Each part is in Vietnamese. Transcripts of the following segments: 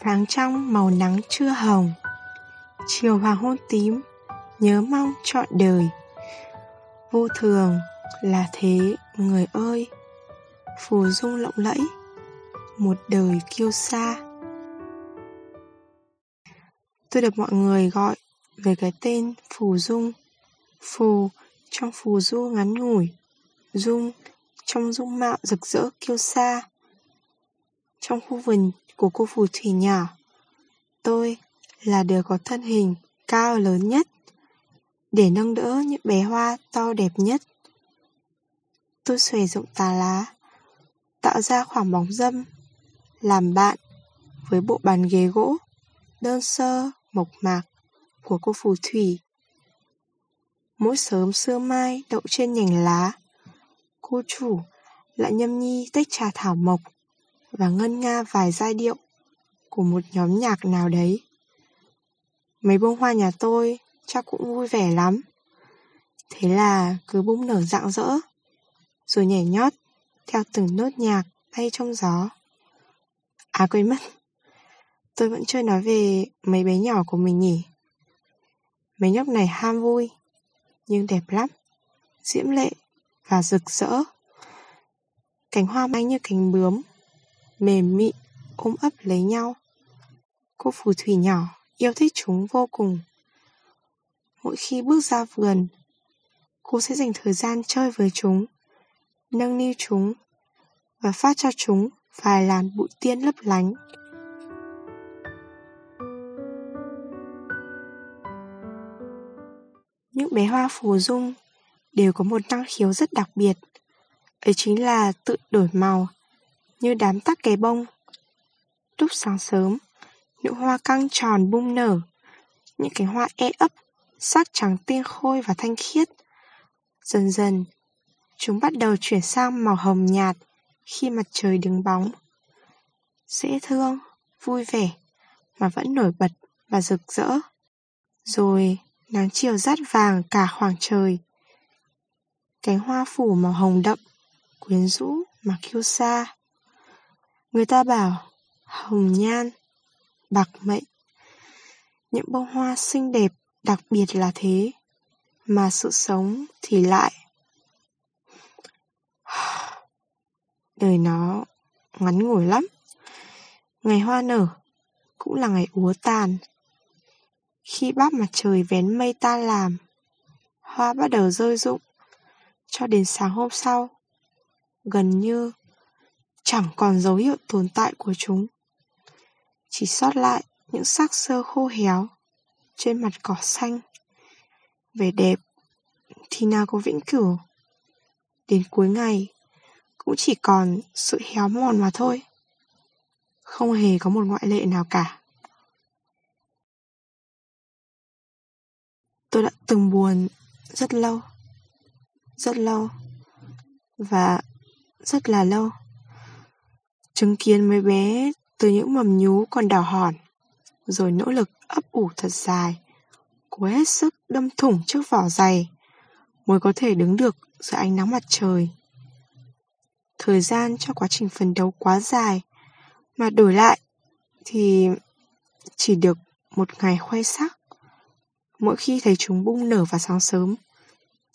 Sáng trong màu nắng chưa hồng, Chiều hoàng hôn tím, Nhớ mong trọn đời. Vô thường là thế, người ơi, Phù dung lộng lẫy, Một đời kiêu xa Tôi được mọi người gọi về cái tên Phù Dung, Phù trong phù du ngắn ngủi, Dung trong dung mạo rực rỡ kiêu xa trong khu vườn của cô phù thủy nhỏ. Tôi là đứa có thân hình cao lớn nhất Để nâng đỡ những bé hoa to đẹp nhất. Tôi xòe rộng tà lá Tạo ra khoảng bóng dâm Làm bạn với bộ bàn ghế gỗ Đơn sơ, mộc mạc của cô phù thủy. Mỗi sớm sưa mai đậu trên nhành lá Cô chủ lại nhâm nhi tách trà thảo mộc và ngân nga vài giai điệu Của một nhóm nhạc nào đấy. Mấy bông hoa nhà tôi chắc cũng vui vẻ lắm. Thế là cứ bung nở rạng rỡ, Rồi nhảy nhót Theo từng nốt nhạc bay trong gió. À quên mất. Tôi vẫn chưa nói về mấy bé nhỏ của mình nhỉ. Mấy nhóc này ham vui, Nhưng đẹp lắm, Diễm lệ và rực rỡ. Cánh hoa bay như cánh bướm. Mềm mịn ôm ấp lấy nhau. Cô phù thủy nhỏ yêu thích chúng vô cùng. Mỗi khi bước ra vườn Cô sẽ dành thời gian chơi với chúng Nâng niu chúng Và phát cho chúng vài làn bụi tiên lấp lánh. Những bé hoa phù dung đều có một năng khiếu rất đặc biệt. Ấy chính là tự đổi màu, như đám tắc kè bông. Lúc sáng sớm, những hoa căng tròn bung nở, những cánh hoa e ấp, sắc trắng tinh khôi và thanh khiết. Dần dần, chúng bắt đầu chuyển sang màu hồng nhạt khi mặt trời đứng bóng. Dễ thương, vui vẻ, mà vẫn nổi bật và rực rỡ. Rồi, nắng chiều rát vàng cả khoảng trời. Cánh hoa phủ màu hồng đậm, quyến rũ mà kiêu sa. Người ta bảo, hồng nhan, bạc mệnh. Những bông hoa xinh đẹp đặc biệt là thế, mà sự sống thì lại. Đời nó ngắn ngủi lắm. Ngày hoa nở cũng là ngày úa tàn. Khi bắp mặt trời vén mây ta làm, hoa bắt đầu rơi rụng, cho đến sáng hôm sau, gần như chẳng còn dấu hiệu tồn tại của chúng. Chỉ sót lại những xác sơ khô héo trên mặt cỏ xanh. Vẻ đẹp thì nào có vĩnh cửu. Đến cuối ngày, cũng chỉ còn sự héo mòn mà thôi. Không hề có một ngoại lệ nào cả. Tôi đã từng buồn rất lâu Rất lâu Và rất là lâu Chứng kiến mấy bé từ những mầm nhú còn đỏ hòn Rồi nỗ lực ấp ủ thật dài Cố hết sức đâm thủng trước vỏ dày Mới có thể đứng được dưới ánh nắng mặt trời Thời gian cho quá trình phấn đấu quá dài Mà đổi lại Thì chỉ được một ngày khoe sắc mỗi khi thấy chúng bung nở vào sáng sớm.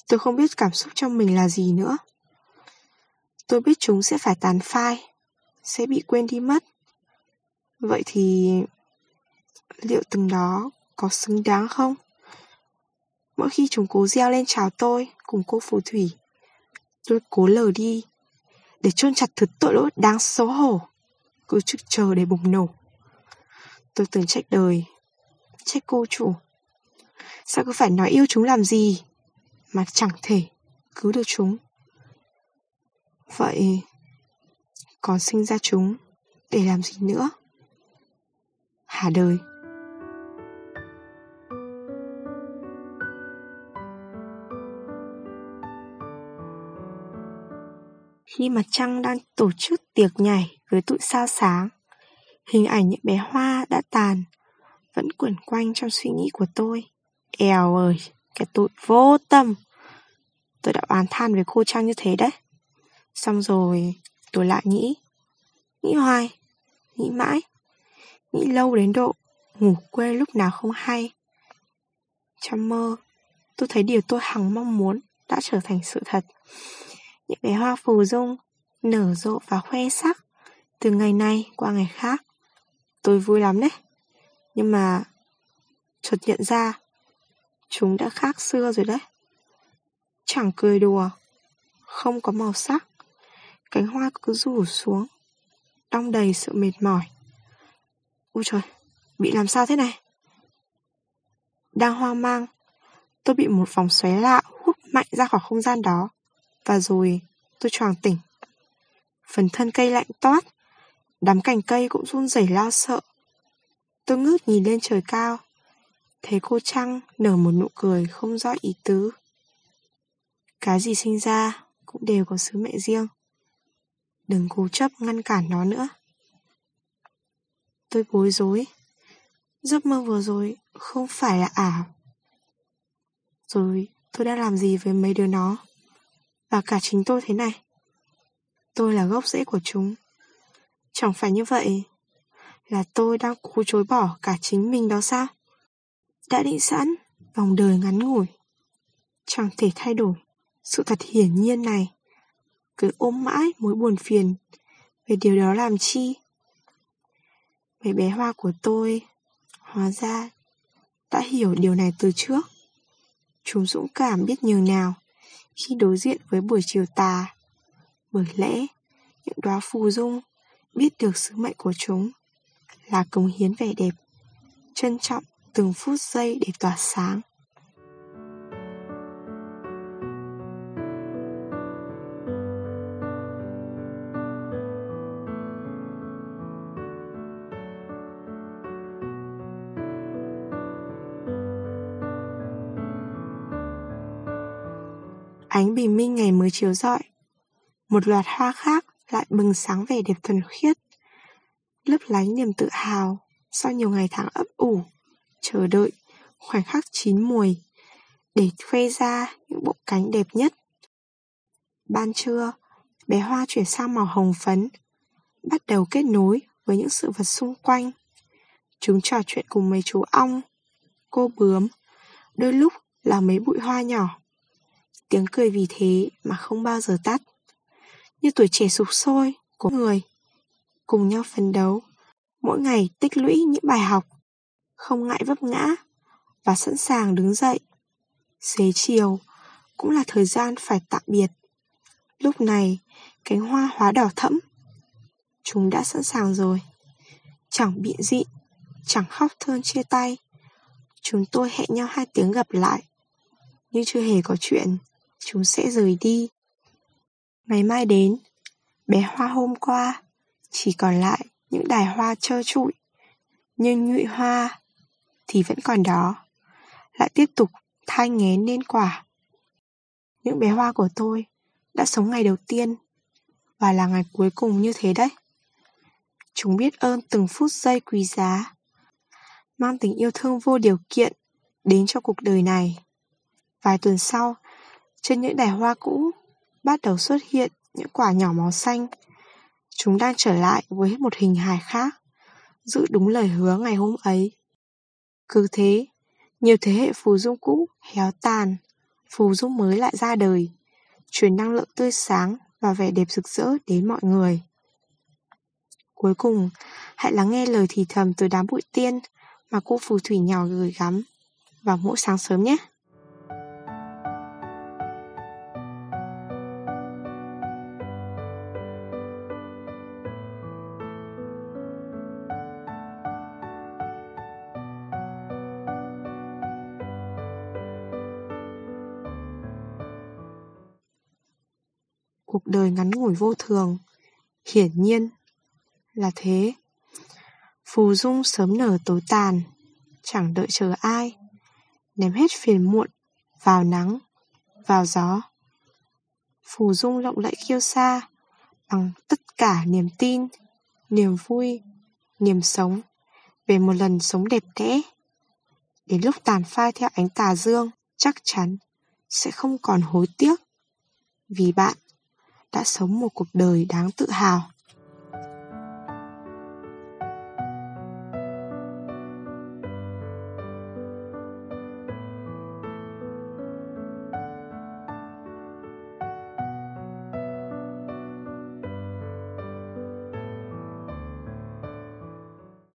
Tôi không biết cảm xúc trong mình là gì nữa. Tôi biết chúng sẽ phải tàn phai, sẽ bị quên đi mất. Vậy thì liệu từng đó có xứng đáng không? Mỗi khi chúng cố reo lên chào tôi cùng cô phù thủy, tôi cố lờ đi để chôn chặt thứ tội lỗi đáng xấu hổ, cứ trực chờ để bùng nổ. Tôi từng trách đời, trách cô chủ, Sao cứ phải nói yêu chúng làm gì Mà chẳng thể cứu được chúng Vậy còn sinh ra chúng Để làm gì nữa Hà đời Khi mặt trăng đang tổ chức tiệc nhảy với tụi sao sáng Hình ảnh những bé hoa đã tàn Vẫn quẩn quanh trong suy nghĩ của tôi Eo ơi, cái tụi vô tâm. Tôi đã oán than với cô Trang như thế đấy. Xong rồi tôi lại nghĩ. Nghĩ hoài, nghĩ mãi. nghĩ lâu đến độ ngủ quên lúc nào không hay. Trong mơ, tôi thấy điều tôi hằng mong muốn đã trở thành sự thật. Những bé hoa phù dung, nở rộ và khoe sắc, từ ngày này qua ngày khác. Tôi vui lắm đấy. Nhưng mà chợt nhận ra chúng đã khác xưa rồi đấy. Chẳng cười đùa, không có màu sắc, cánh hoa cứ rủ xuống, đong đầy sự mệt mỏi. Ôi trời, bị làm sao thế này? Đang hoang mang, tôi bị một vòng xoáy lạ hút mạnh ra khỏi không gian đó. Và rồi tôi choàng tỉnh. Phần thân cây lạnh toát, đám cành cây cũng run rẩy lo sợ. Tôi ngước nhìn lên trời cao, thấy cô Trăng nở một nụ cười không rõ ý tứ. Cái gì sinh ra cũng đều có sứ mệnh riêng. Đừng cố chấp ngăn cản nó nữa. Tôi bối rối. Giấc mơ vừa rồi không phải là ảo. Rồi tôi đã làm gì với mấy đứa nó? Và cả chính tôi thế này. Tôi là gốc rễ của chúng. Chẳng phải như vậy là tôi đang cố chối bỏ cả chính mình đó sao? Đã định sẵn, vòng đời ngắn ngủi. Chẳng thể thay đổi sự thật hiển nhiên này. Cứ ôm mãi mối buồn phiền về điều đó làm chi? Mấy bé hoa của tôi hóa ra đã hiểu điều này từ trước. Chúng dũng cảm biết nhường nào khi đối diện với buổi chiều tà. Bởi lẽ, những đóa phù dung biết được sứ mệnh của chúng là cống hiến vẻ đẹp, trân trọng từng phút giây để tỏa sáng. Ánh bình minh ngày mới chiếu rọi. Một loạt hoa khác lại bừng sáng vẻ đẹp thuần khiết. Lấp lánh niềm tự hào Sau nhiều ngày tháng ấp ủ, Chờ đợi Khoảnh khắc chín mùi Để khoe ra những bộ cánh đẹp nhất. Ban trưa, Bé hoa chuyển sang màu hồng phấn, Bắt đầu kết nối với những sự vật xung quanh. Chúng trò chuyện cùng mấy chú ong, Cô bướm, Đôi lúc là mấy bụi hoa nhỏ. Tiếng cười vì thế mà không bao giờ tắt. Như tuổi trẻ sục sôi của người Cùng nhau phấn đấu, Mỗi ngày tích lũy những bài học, Không ngại vấp ngã Và sẵn sàng đứng dậy. Xế chiều Cũng là thời gian phải tạm biệt. Lúc này, Cánh hoa hóa đỏ thẫm. Chúng đã sẵn sàng rồi. Chẳng biện dị, Chẳng khóc thương chia tay. Chúng tôi hẹn nhau hai tiếng gặp lại. Nhưng chưa hề có chuyện chúng sẽ rời đi. Ngày mai đến, bé hoa hôm qua chỉ còn lại những đài hoa trơ trụi, nhưng nhụy hoa thì vẫn còn đó, lại tiếp tục thai nghén nên quả. Những bé hoa của tôi đã sống ngày đầu tiên và là ngày cuối cùng như thế đấy. Chúng biết ơn từng phút giây quý giá, mang tình yêu thương vô điều kiện đến cho cuộc đời này. Vài tuần sau, trên những đài hoa cũ bắt đầu xuất hiện những quả nhỏ màu xanh. Chúng đang trở lại với một hình hài khác, giữ đúng lời hứa ngày hôm ấy. Cứ thế, nhiều thế hệ phù dung cũ héo tàn, phù dung mới lại ra đời, truyền năng lượng tươi sáng và vẻ đẹp rực rỡ đến mọi người. Cuối cùng, hãy lắng nghe lời thì thầm từ đám bụi tiên mà cô phù thủy nhỏ gửi gắm vào mỗi sáng sớm nhé. Cuộc đời ngắn ngủi vô thường. Hiển nhiên là thế. Phù dung sớm nở tối tàn, chẳng đợi chờ ai. Ném hết phiền muộn, vào nắng, vào gió. Phù dung lộng lẫy kiêu xa bằng tất cả niềm tin, niềm vui, niềm sống về một lần sống đẹp đẽ. Đến lúc tàn phai theo ánh tà dương, chắc chắn sẽ không còn hối tiếc vì bạn đã sống một cuộc đời đáng tự hào.